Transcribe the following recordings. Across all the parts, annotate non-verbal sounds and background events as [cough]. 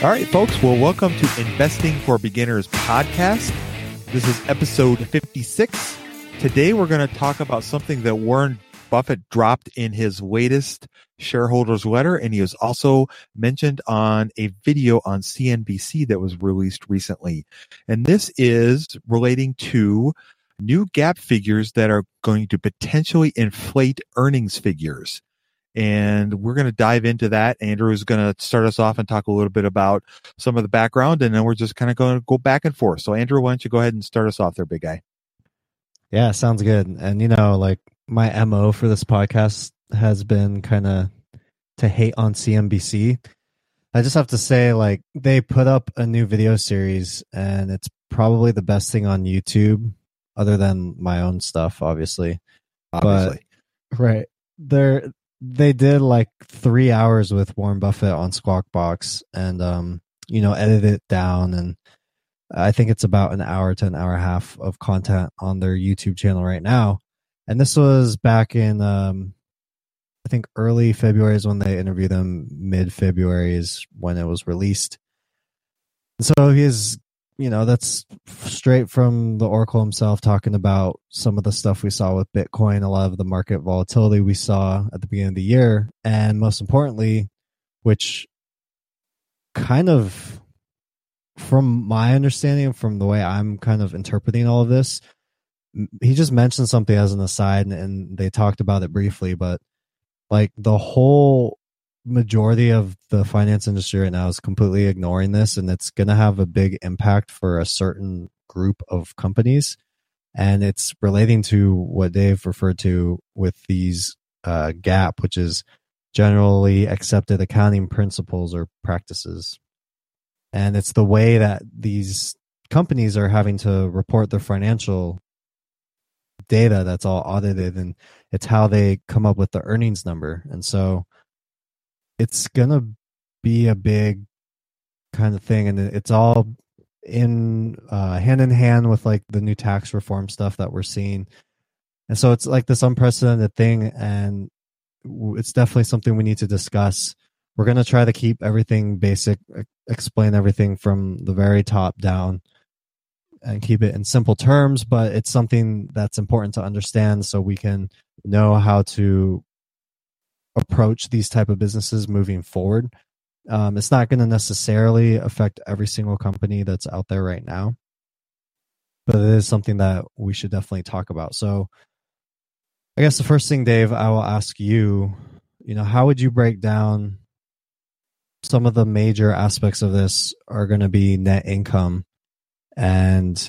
All right, folks. Well, welcome to Investing for Beginners podcast. This is episode 56. Today, we're going to talk about something that Warren Buffett dropped in his latest shareholders letter. And he was also mentioned on a video on CNBC that was released recently. And this is relating to new GAAP figures that are going to potentially inflate earnings figures. And we're going to dive into that. Andrew is going to start us off and talk a little bit about some of the background, and then we're just kind of going to go back and forth. So, Andrew, why don't you go ahead and start us off there, big guy? Yeah, sounds good. And, you know, like my MO for this podcast has been kind of to hate on CNBC. I just have to say, like, they put up a new video series, and it's probably the best thing on YouTube, other than my own stuff, obviously. Obviously. But, right. They're they did like three hours with Warren Buffett on Squawk Box and um, you know, edit it down and I think it's about an hour to an hour and a half of content on their YouTube channel right now. And this was back in um I think early February is when they interviewed him, mid February is when it was released. So he he's you know, that's straight from the Oracle himself talking about some of the stuff we saw with Bitcoin, a lot of the market volatility we saw at the beginning of the year. And most importantly, which kind of, from my understanding, from the way I'm kind of interpreting all of this, he just mentioned something as an aside and, and they talked about it briefly, but like the whole majority of the finance industry right now is completely ignoring this and it's going to have a big impact for a certain group of companies and it's relating to what Dave referred to with these uh, GAAP, which is generally accepted accounting principles or practices. And it's the way that these companies are having to report their financial data that's all audited and it's how they come up with the earnings number. And so it's gonna be a big kind of thing, and it's all in uh, hand in hand with like the new tax reform stuff that we're seeing. And so it's like this unprecedented thing, and it's definitely something we need to discuss. We're to try to keep everything basic, explain everything from the very top down, and keep it in simple terms, but it's something that's important to understand so we can know how to approach these type of businesses moving forward. Um, it's not going to necessarily affect every single company that's out there right now, but it is something that we should definitely talk about. So, I guess the first thing, Dave, I will ask you, you know, how would you break down some of the major aspects of this are going to be net income and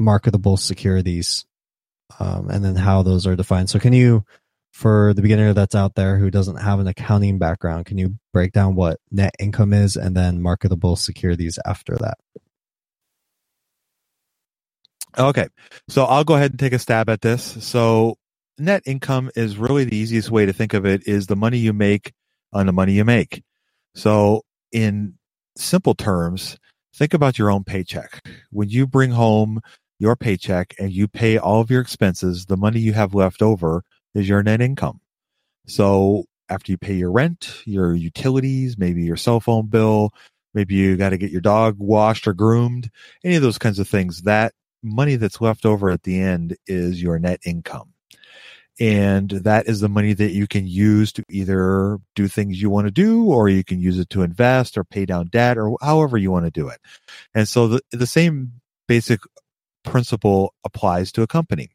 marketable securities, um, and then how those are defined. So, can you for the beginner that's out there who doesn't have an accounting background, can you break down what net income is and then marketable securities after that? Okay. So I'll go ahead and take a stab at this. So net income is really the easiest way to think of it is the money you make on the money you make. So in simple terms, think about your own paycheck. When you bring home your paycheck and you pay all of your expenses, the money you have left over is your net income. So after you pay your rent, your utilities, maybe your cell phone bill, maybe you got to get your dog washed or groomed, any of those kinds of things, that money that's left over at the end is your net income. And that is the money that you can use to either do things you want to do, or you can use it to invest or pay down debt or however you want to do it. And so the, the same basic principle applies to a company.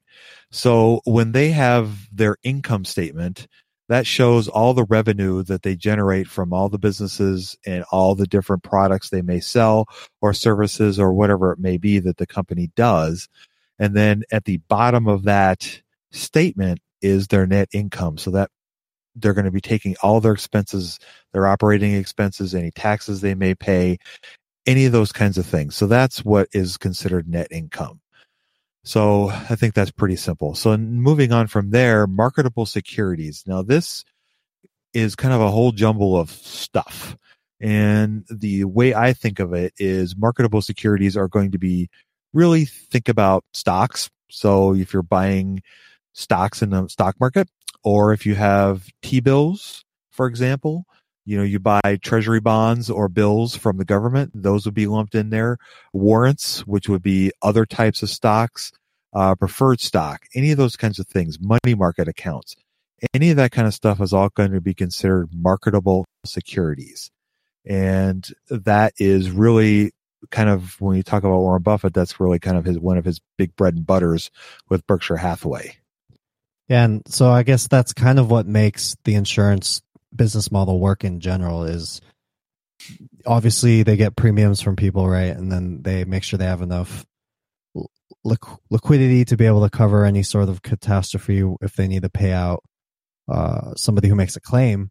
So when they have their income statement, that shows all the revenue that they generate from all the businesses and all the different products they may sell or services or whatever it may be that the company does. And then at the bottom of that statement is their net income. So that they're going to be taking all their expenses, their operating expenses, any taxes they may pay, any of those kinds of things. So that's what is considered net income. So I think that's pretty simple. So moving on from there, marketable securities. Now this is kind of a whole jumble of stuff. And the way I think of it is marketable securities are going to be really think about stocks. So if you're buying stocks in the stock market, or if you have T bills, for example, you know, you buy treasury bonds or bills from the government, those would be lumped in there. Warrants, which would be other types of stocks, uh, preferred stock, any of those kinds of things, money market accounts, any of that kind of stuff is all going to be considered marketable securities. And that is really kind of when you talk about Warren Buffett, that's really kind of his one of his big bread and butters with Berkshire Hathaway. Yeah, and so I guess that's kind of what makes the insurance business model work in general is obviously they get premiums from people, right? And then they make sure they have enough liquidity to be able to cover any sort of catastrophe if they need to pay out uh, somebody who makes a claim.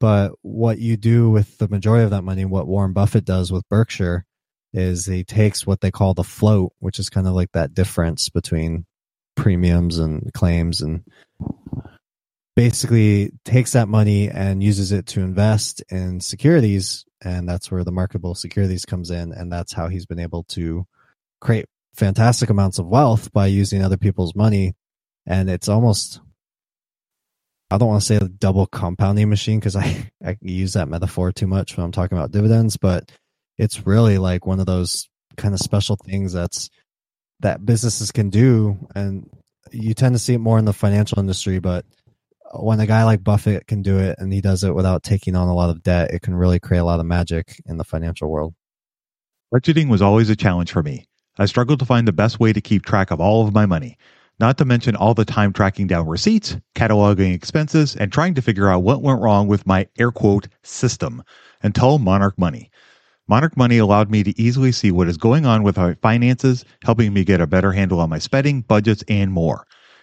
But what you do with the majority of that money, what Warren Buffett does with Berkshire, is he takes what they call the float, which is kind of like that difference between premiums and claims and basically takes that money and uses it to invest in securities and that's where the marketable securities comes in and that's how he's been able to create fantastic amounts of wealth by using other people's money. And it's almost I don't want to say a double compounding machine because I, [laughs] I use that metaphor too much when I'm talking about dividends, but it's really like one of those kind of special things that's that businesses can do. And you tend to see it more in the financial industry, but when a guy like Buffett can do it and he does it without taking on a lot of debt, it can really create a lot of magic in the financial world. Budgeting was always a challenge for me. I struggled to find the best way to keep track of all of my money, not to mention all the time tracking down receipts, cataloging expenses, and trying to figure out what went wrong with my air quote system until Monarch Money. Monarch Money allowed me to easily see what is going on with my finances, helping me get a better handle on my spending, budgets, and more.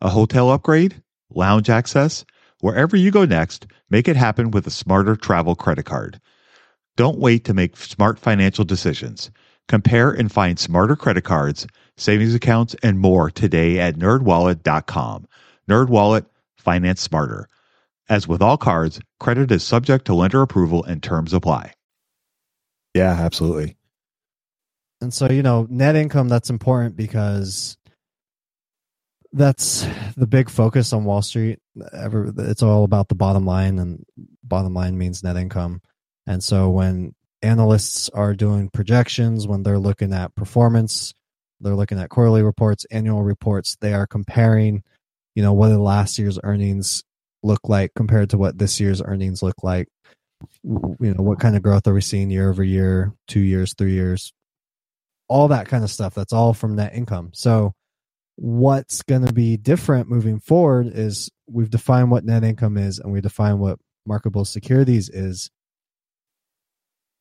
A hotel upgrade? Lounge access? Wherever you go next, make it happen with a smarter travel credit card. Don't wait to make smart financial decisions. Compare and find smarter credit cards, savings accounts, and more today at nerdwallet.com. NerdWallet, finance smarter. As with all cards, credit is subject to lender approval and terms apply. Yeah, absolutely. And so, you know, net income that's important because that's the big focus on Wall Street. Ever it's all about the bottom line and bottom line means net income. And so when analysts are doing projections, when they're looking at performance, they're looking at quarterly reports, annual reports, they are comparing, you know, what did last year's earnings look like compared to what this year's earnings look like. You know, what kind of growth are we seeing year over year, two years, three years, all that kind of stuff. That's all from net income. So what's going to be different moving forward is we've defined what net income is and we define what marketable securities is.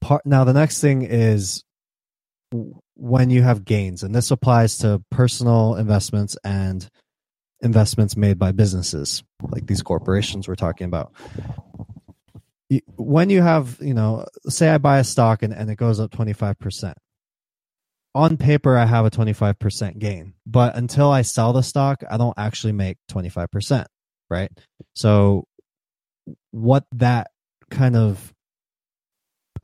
Part now the next thing is when you have gains and this applies to personal investments and investments made by businesses like these corporations we're talking about. When you have you know say i buy a stock and, and it goes up 25% on paper i have a 25% gain but until i sell the stock i don't actually make 25% right so what that kind of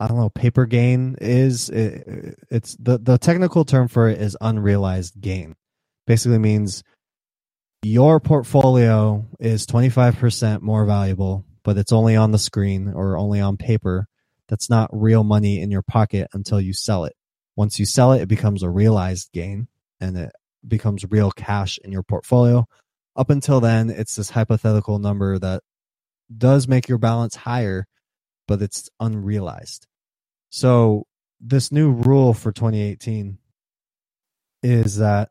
I don't know paper gain is it, it's the the technical term for it is unrealized gain. Basically means your portfolio is 25% more valuable, but it's only on the screen or only on paper. That's not real money in your pocket until you sell it. Once you sell it, it becomes a realized gain and it becomes real cash in your portfolio. Up until then, it's this hypothetical number that does make your balance higher, but it's unrealized. So this new rule for 2018 is that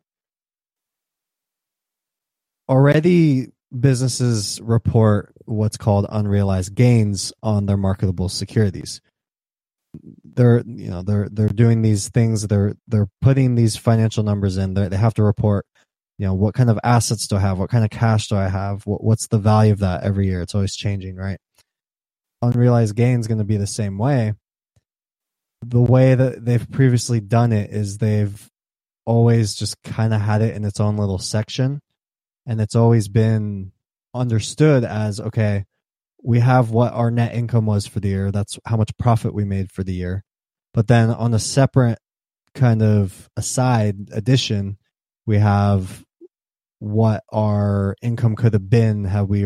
already businesses report what's called unrealized gains on their marketable securities. They're you know they're they're doing these things. They're they're putting these financial numbers in. They have to report you know what kind of assets do I have? What kind of cash do I have? What, what's the value of that every year? It's always changing, right? Unrealized gain is going to be the same way the way that they've previously done it is they've always just kind of had it in its own little section and it's always been understood as okay we have what our net income was for the year that's how much profit we made for the year but then on a separate kind of aside addition we have what our income could have been had we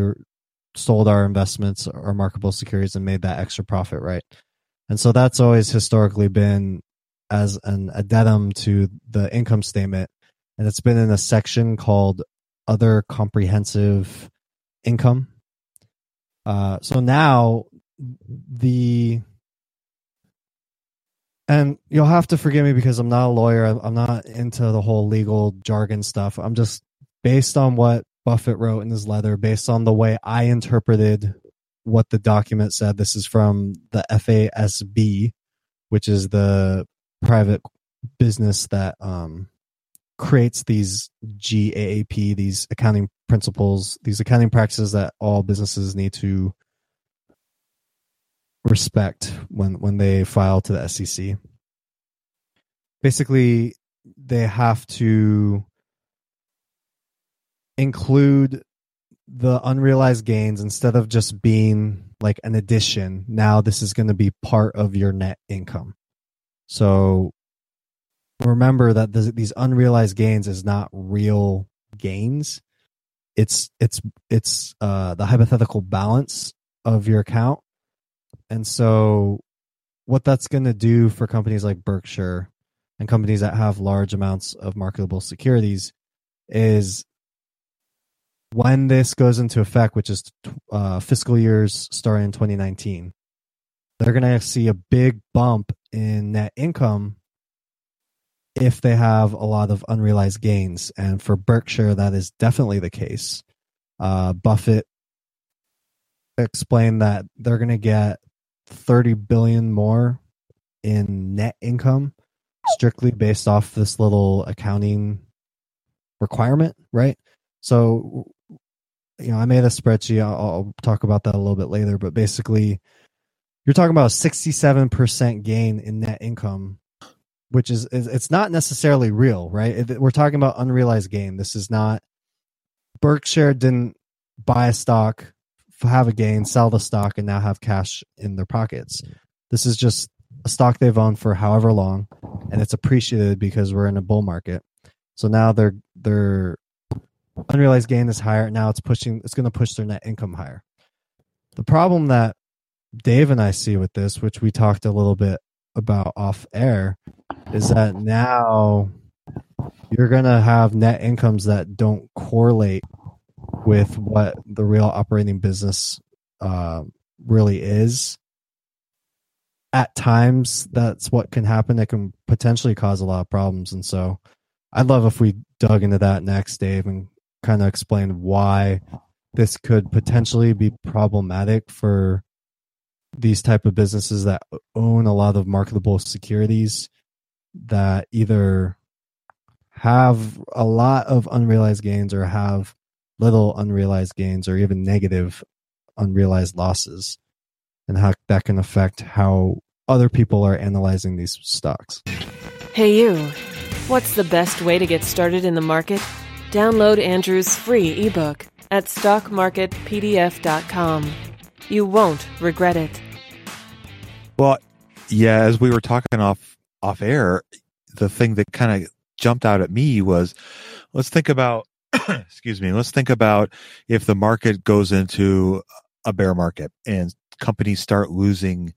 sold our investments or marketable securities and made that extra profit right and so that's always historically been as an addendum to the income statement. And it's been in a section called other comprehensive income. Uh, so now the and you'll have to forgive me because I'm not a lawyer. I'm not into the whole legal jargon stuff. I'm just based on what Buffett wrote in his letter, based on the way I interpreted what the document said. This is from the FASB, which is the private business that um, creates these GAAP, these accounting principles, these accounting practices that all businesses need to respect when when they file to the SEC. Basically, they have to include the unrealized gains instead of just being like an addition. Now this is going to be part of your net income. So remember that these unrealized gains is not real gains it's it's it's uh the hypothetical balance of your account. And so what that's going to do for companies like berkshire and companies that have large amounts of marketable securities is when this goes into effect, which is uh, fiscal years starting in 2019, they're going to see a big bump in net income if they have a lot of unrealized gains. And for Berkshire, that is definitely the case. Uh, Buffett explained that they're going to get 30 billion more in net income strictly based off this little accounting requirement, right? So, you know, I made a spreadsheet. I'll, I'll talk about that a little bit later, but basically, you're talking about a 67% gain in net income which is, is it's not necessarily real right? We're talking about unrealized gain. This is not berkshire didn't buy a stock have a gain sell the stock and now have cash in their pockets. This is just a stock they've owned for however long and it's appreciated because we're in a bull market. So now their their unrealized gain is higher. Now it's pushing it's going to push their net income higher. The problem that Dave and I see with this, which we talked a little bit about off air, is that now you're going to have net incomes that don't correlate with what the real operating business uh, really is. At times, that's what can happen. It can potentially cause a lot of problems. And so I'd love if we dug into that next, Dave, and kind of explain why this could potentially be problematic for these type of businesses that own a lot of marketable securities that either have a lot of unrealized gains or have little unrealized gains or even negative unrealized losses and how that can affect how other people are analyzing these stocks. Hey, you. What's the best way to get started in the market? Download Andrew's free ebook at stockmarketpdf.com. You won't regret it. Well, yeah, as we were talking off off air, the thing that kind of jumped out at me was let's think about [clears throat] excuse me, let's think about if the market goes into a bear market and companies start losing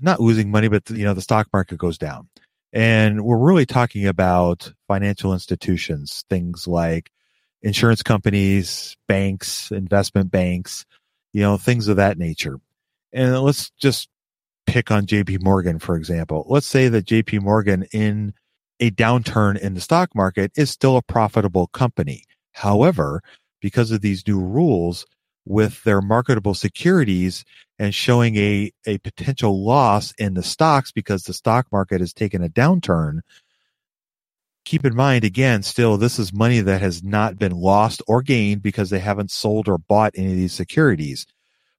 not losing money but you know the stock market goes down. And we're really talking about financial institutions, things like insurance companies, banks, investment banks, you know, things of that nature. And let's just pick on JP Morgan, for example. Let's say that JP Morgan in a downturn in the stock market is still a profitable company. However, because of these new rules with their marketable securities and showing a, a potential loss in the stocks because the stock market has taken a downturn, keep in mind again, still, this is money that has not been lost or gained because they haven't sold or bought any of these securities.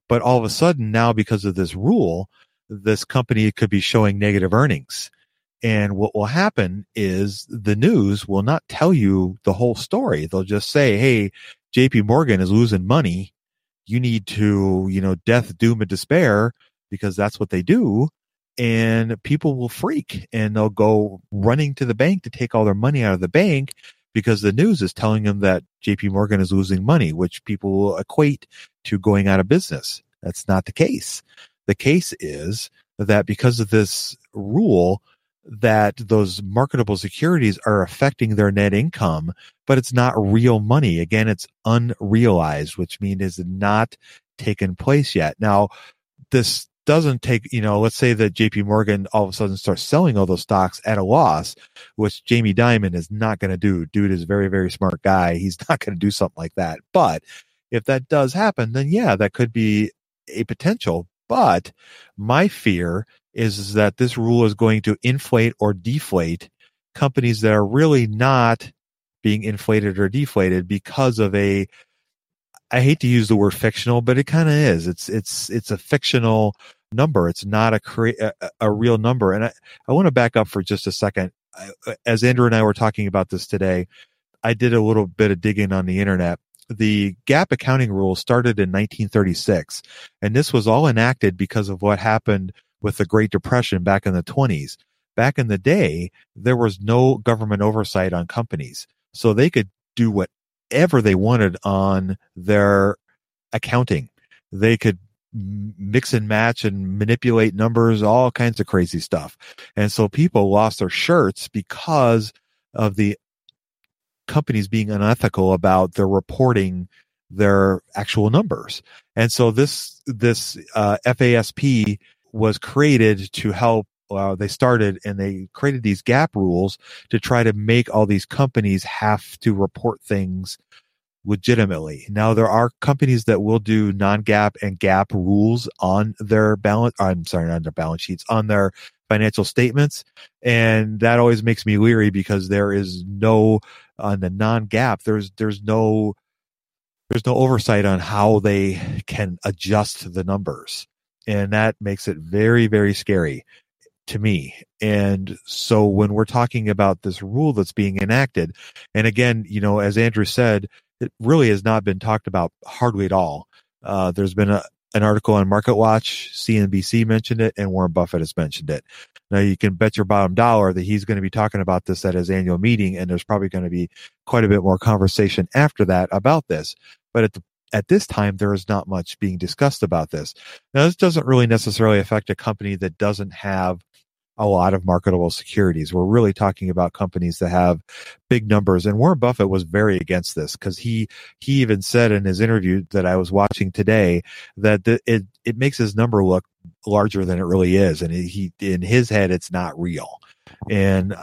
But all of a sudden now, because of this rule, this company could be showing negative earnings. And what will happen is the news will not tell you the whole story. They'll just say, Hey, JP Morgan is losing money. You need to, you know, death, doom and despair because that's what they do. And people will freak and they'll go running to the bank to take all their money out of the bank because the news is telling them that JP Morgan is losing money, which people will equate to going out of business. That's not the case. The case is that because of this rule, that those marketable securities are affecting their net income, but it's not real money. Again, it's unrealized, which means it's not taken place yet. Now, this doesn't take, you know, let's say that JP Morgan all of a sudden starts selling all those stocks at a loss, which Jamie Dimon is not going to do. Dude is a very, very smart guy. He's [laughs] not going to do something like that. But if that does happen, then yeah, that could be a potential. But my fear is, that this rule is going to inflate or deflate companies that are really not being inflated or deflated because of a I hate to use the word fictional, but it kind of is. It's it's it's a fictional number. It's not a cre- a, a real number. And I, I want to back up for just a second. I, as Andrew and I were talking about this today, I did a little bit of digging on the internet the GAAP accounting rule started in 1936, and this was all enacted because of what happened with the Great Depression back in the 20s. Back in the day, there was no government oversight on companies, so they could do whatever they wanted on their accounting. They could mix and match and manipulate numbers, all kinds of crazy stuff. And so people lost their shirts because of the companies being unethical about their reporting their actual numbers. And so this, this, uh, FASB was created to help. Uh, they started and they created these GAAP rules to try to make all these companies have to report things legitimately. Now there are companies that will do non-GAAP and GAAP rules on their balance. I'm sorry, on their balance sheets, on their financial statements, and that always makes me leery because there is no on the non-GAAP There's there's no there's no oversight on how they can adjust the numbers, and that makes it very very scary to me. And so when we're talking about this rule that's being enacted, and again, you know, as Andrew said, it really has not been talked about hardly at all. Uh, there's been a, an article on Market Watch, CNBC mentioned it, and Warren Buffett has mentioned it. Now you can bet your bottom dollar that he's going to be talking about this at his annual meeting, and there's probably going to be quite a bit more conversation after that about this. But at the at this time, there is not much being discussed about this. Now, this doesn't really necessarily affect a company that doesn't have a lot of marketable securities. We're really talking about companies that have big numbers. And Warren Buffett was very against this because he he even said in his interview that I was watching today that the, it it makes his number look larger than it really is, and he in his head it's not real. And,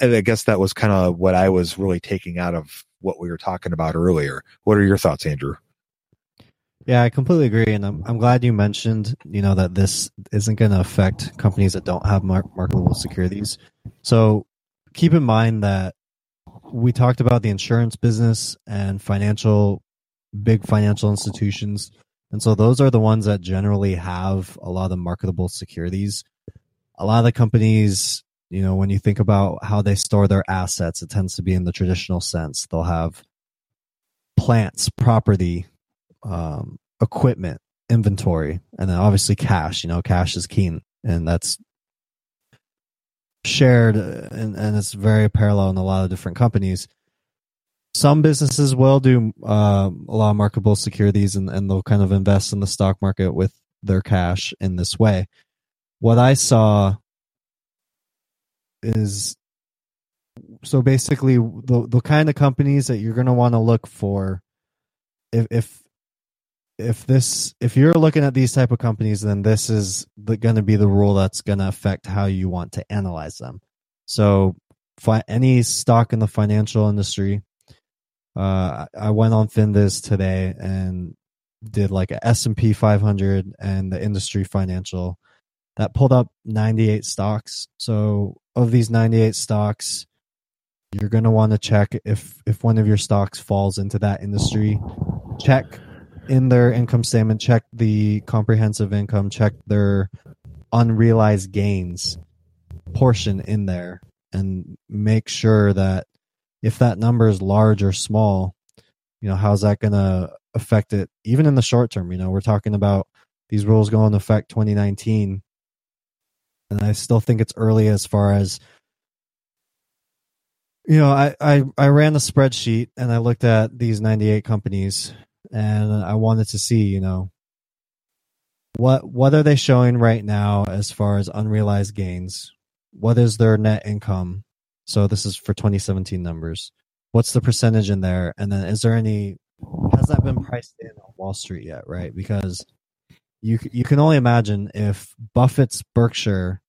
and I guess that was kind of what I was really taking out of what we were talking about earlier. What are your thoughts, Andrew? Yeah, I completely agree, and I'm I'm glad you mentioned you know that this isn't going to affect companies that don't have mar- marketable securities. So keep in mind that we talked about the insurance business and financial big financial institutions, and so those are the ones that generally have a lot of the marketable securities. A lot of the companies, you know, when you think about how they store their assets, it tends to be in the traditional sense. They'll have plants, property, um, equipment, inventory, and then obviously cash. You know, cash is key, and that's shared uh, and, and it's very parallel in a lot of different companies. Some businesses will do uh, a lot of marketable securities and, and they'll kind of invest in the stock market with their cash in this way. What I saw is so basically the the kind of companies that you're going to want to look for if if if this if you're looking at these type of companies then this is going to be the rule that's going to affect how you want to analyze them so fi- any stock in the financial industry uh, i went on finviz today and did like a s&p 500 and the industry financial that pulled up 98 stocks. So of these 98 stocks you're going to want to check if if one of your stocks falls into that industry. Check in their income statement, check the comprehensive income, check their unrealized gains portion in there, and make sure that if that number is large or small, you know, how's that going to affect it even in the short term? You know, we're talking about these rules going into effect 2019. And I still think it's early as far as you know, I, I, I ran the spreadsheet and I looked at these 98 companies and I wanted to see, you know, what what are they showing right now as far as unrealized gains? What is their net income? So this is for 2017 numbers. What's the percentage in there? And then is there any has that been priced in on Wall Street yet, right? Because you you can only imagine if Buffett's Berkshire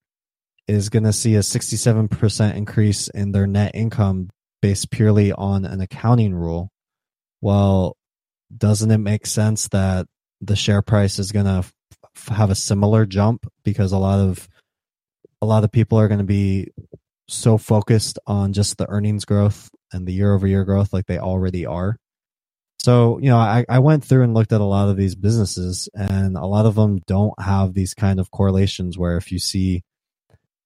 is going to see a 67% increase in their net income based purely on an accounting rule. Well, doesn't it make sense that the share price is going to have a similar jump because a lot of a lot of people are going to be so focused on just the earnings growth and the year over year growth like they already are. So, you know, I, I went through and looked at a lot of these businesses and a lot of them don't have these kind of correlations where if you see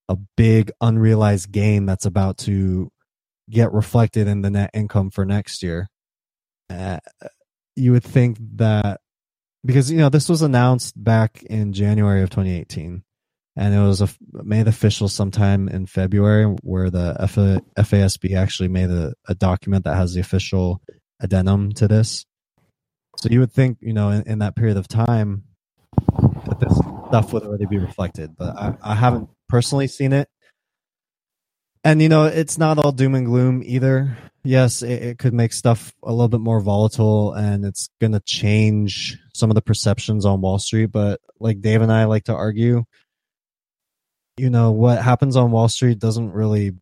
a big unrealized gain that's about to get reflected in the net income for next year, uh, you would think that because you know this was announced back in January of 2018 and it was a, made official sometime in February where the FASB actually made a, a, document that has the official addendum to this. So you would think, you know, in, in that period of time that this stuff would already be reflected, but I, I haven't personally seen it. And you know, it's not all doom and gloom either yes, it, it, could make stuff a little bit more volatile and it's going to change some of the perceptions on Wall Street. But like Dave and I like to argue, you know, what happens on Wall Street doesn't really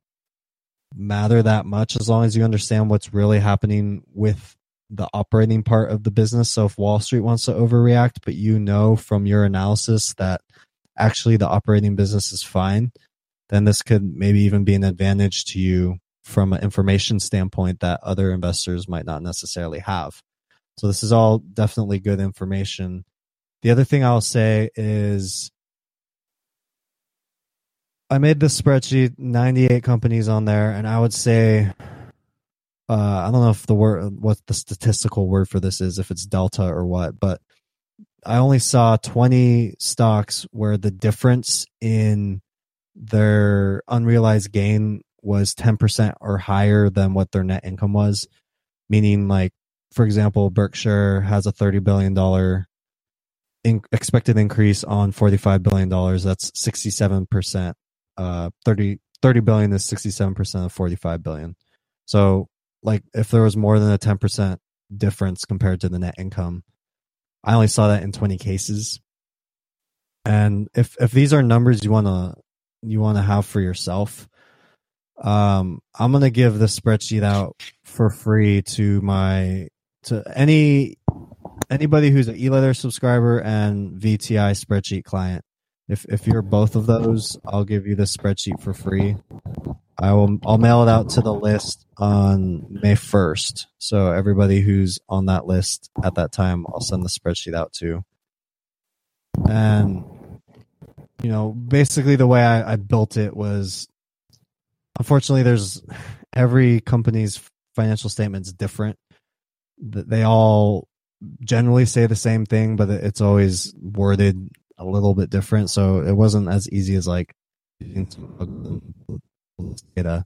matter that much as long as you understand what's really happening with the operating part of the business. So if Wall Street wants to overreact, but you know from your analysis that actually the operating business is fine, then this could maybe even be an advantage to you from an information standpoint that other investors might not necessarily have. So this is all definitely good information. The other thing I'll say is I made this spreadsheet, 98 companies on there, and I would say uh, I don't know if the word what the statistical word for this is, if it's delta or what, but I only saw 20 stocks where the difference in their unrealized gain was 10% or higher than what their net income was. Meaning, like, for example, Berkshire has a $30 billion in expected increase on $45 billion. That's 67%. Uh, 30, 30 billion is 67% of 45 billion. So like if there was more than a 10% difference compared to the net income. I only saw that in 20 cases. And if if these are numbers you want to you want to have for yourself, um I'm going to give the spreadsheet out for free to my to any anybody who's an e-letter subscriber and VTI spreadsheet client. If if you're both of those, I'll give you the spreadsheet for free. I will I'll mail it out to the list on May 1st. So everybody who's on that list at that time, I'll send the spreadsheet out to. And you know, basically the way I, I built it was unfortunately there's every company's financial statement's different. They all generally say the same thing, but it's always worded a little bit different. So it wasn't as easy as like data.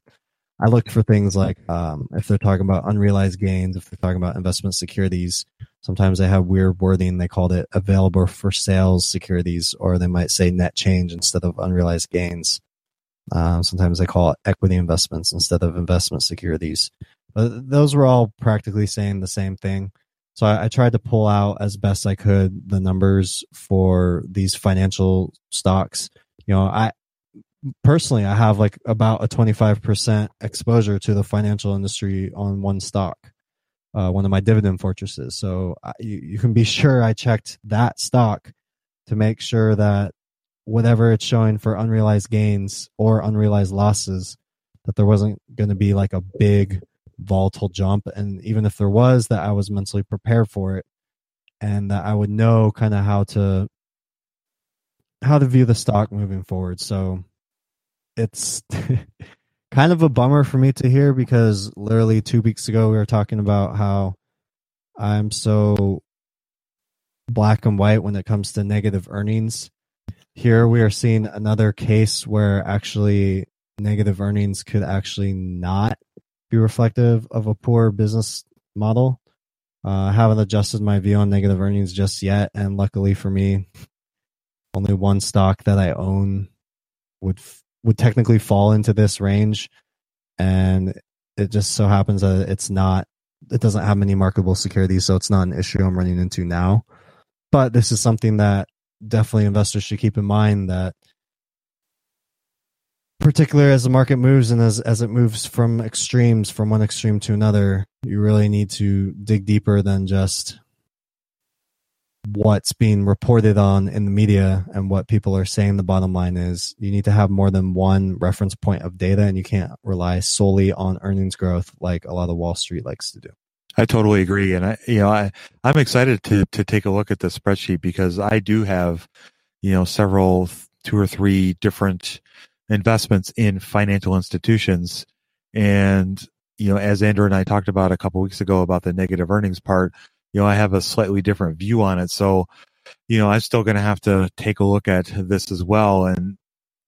I looked for things like um, if they're talking about unrealized gains, if they're talking about investment securities. Sometimes they have weird wording. They called it available for sales securities, or they might say net change instead of unrealized gains. Um, sometimes they call it equity investments instead of investment securities. But those were all practically saying the same thing. So I, I tried to pull out as best I could the numbers for these financial stocks. You know, I personally, I have like about a 25% exposure to the financial industry on one stock, uh, one of my dividend fortresses. So I, you, you can be [laughs] sure I checked that stock to make sure that whatever it's showing for unrealized gains or unrealized losses, that there wasn't going to be like a big volatile jump. And even if there was, that I was mentally prepared for it and that I would know kind of how to how to view the stock moving forward. So it's [laughs] kind of a bummer for me to hear because literally two weeks ago we were talking about how I'm so black and white when it comes to negative earnings. Here we are seeing another case where actually negative earnings could actually not be reflective of a poor business model. Uh, I haven't adjusted my view on negative earnings just yet, and luckily for me, only one stock that I own would would technically fall into this range, and it just so happens that it's not. It doesn't have many marketable securities, so it's not an issue I'm running into now. But this is something that definitely investors should keep in mind that particularly as the market moves and as, as it moves from extremes from one extreme to another you really need to dig deeper than just what's being reported on in the media and what people are saying. The bottom line is you need to have more than one reference point of data and you can't rely solely on earnings growth like a lot of wall street likes to do. I totally agree. And i you know i i'm excited to to take a look at the spreadsheet because i do have you know several two or three different investments in financial institutions and you know as andrew and i talked about a couple weeks ago about the negative earnings part you know, I have a slightly different view on it. So, you know, I'm still going to have to take a look at this as well. And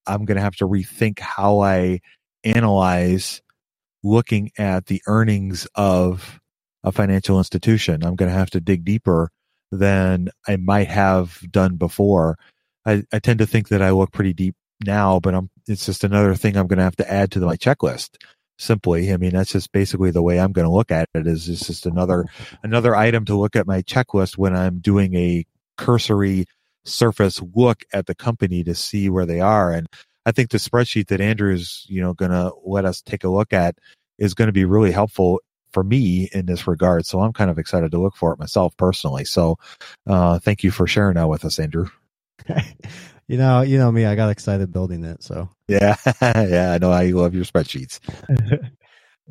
I'm going to have to rethink how I analyze looking at the earnings of a financial institution. I'm going to have to dig deeper than I might have done before. I, I tend to think that I look pretty deep now, but I'm, it's just another thing I'm going to have to add to my checklist simply. I mean, that's just basically the way I'm going to look at it is it's just another, another item to look at my checklist when I'm doing a cursory surface look at the company to see where they are. And I think the spreadsheet that Andrew is, you know, going to let us take a look at is going to be really helpful for me in this regard. So I'm kind of excited to look for it myself personally. So uh, thank you for sharing that with us, Andrew. [laughs] you know, you know me, I got excited building it. So yeah, [laughs] yeah, I know I love your spreadsheets. [laughs]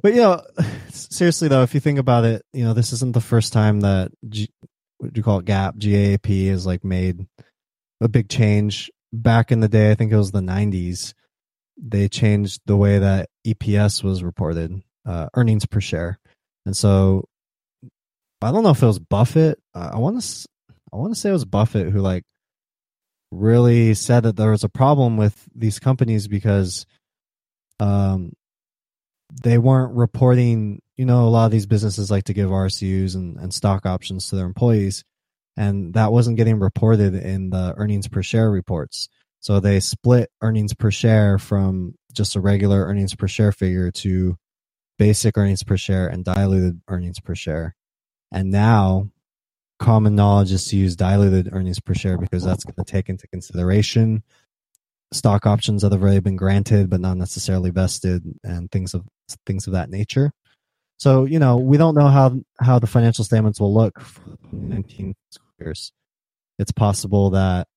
but you know, seriously though, if you think about it, you know, this isn't the first time that G, what do you call it, Gap GAAP has like made a big change. Back in the day, I think it was the '90s. They changed the way that EPS was reported, uh, earnings per share, and so I don't know if it was Buffett. I want to, I want to say it was Buffett who like really said that there was a problem with these companies because um they weren't reporting you know a lot of these businesses like to give RSUs and, and stock options to their employees and that wasn't getting reported in the earnings per share reports. So they split earnings per share from just a regular earnings per share figure to basic earnings per share and diluted earnings per share. And now common knowledge is to use diluted earnings per share because that's going to take into consideration stock options that have already been granted but not necessarily vested and things of things of that nature. So you know we don't know how how the financial statements will look for 19 years. It's possible that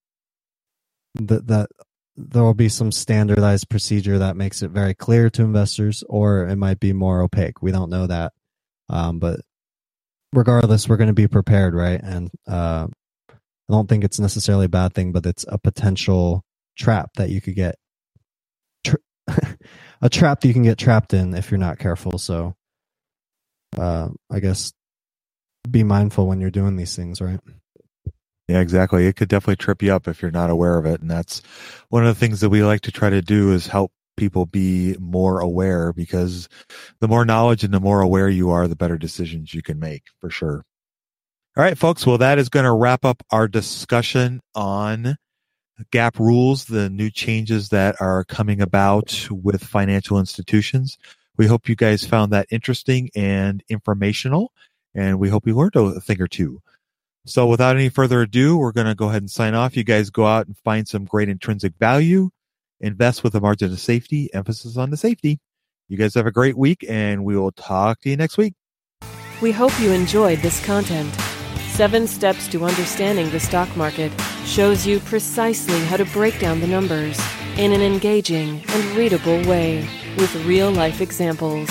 that that there will be some standardized procedure that makes it very clear to investors, or it might be more opaque. We don't know that, um, but regardless, we're going to be prepared, right? And uh, I don't think it's necessarily a bad thing, but it's a potential trap that you could get tra- [laughs] a trap that you can get trapped in if you're not careful. So, uh, I guess be mindful when you're doing these things, right? Yeah, exactly. It could definitely trip you up if you're not aware of it. And that's one of the things that we like to try to do is help people be more aware because the more knowledge and the more aware you are, the better decisions you can make for sure. All right, folks. Well, that is going to wrap up our discussion on GAAP rules, the new changes that are coming about with financial institutions. We hope you guys found that interesting and informational, and we hope you learned a thing or two. So without any further ado, we're going to go ahead and sign off. You guys go out and find some great intrinsic value invest with a margin of safety, emphasis on the safety. You guys have a great week, and we will talk to you next week. We hope you enjoyed this content. Seven Steps to Understanding the Stock Market shows you precisely how to break down the numbers in an engaging and readable way with real life examples.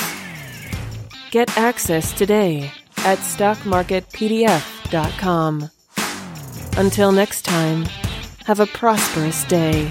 Get access today at stockmarketpdf.com. Until next time, have a prosperous day.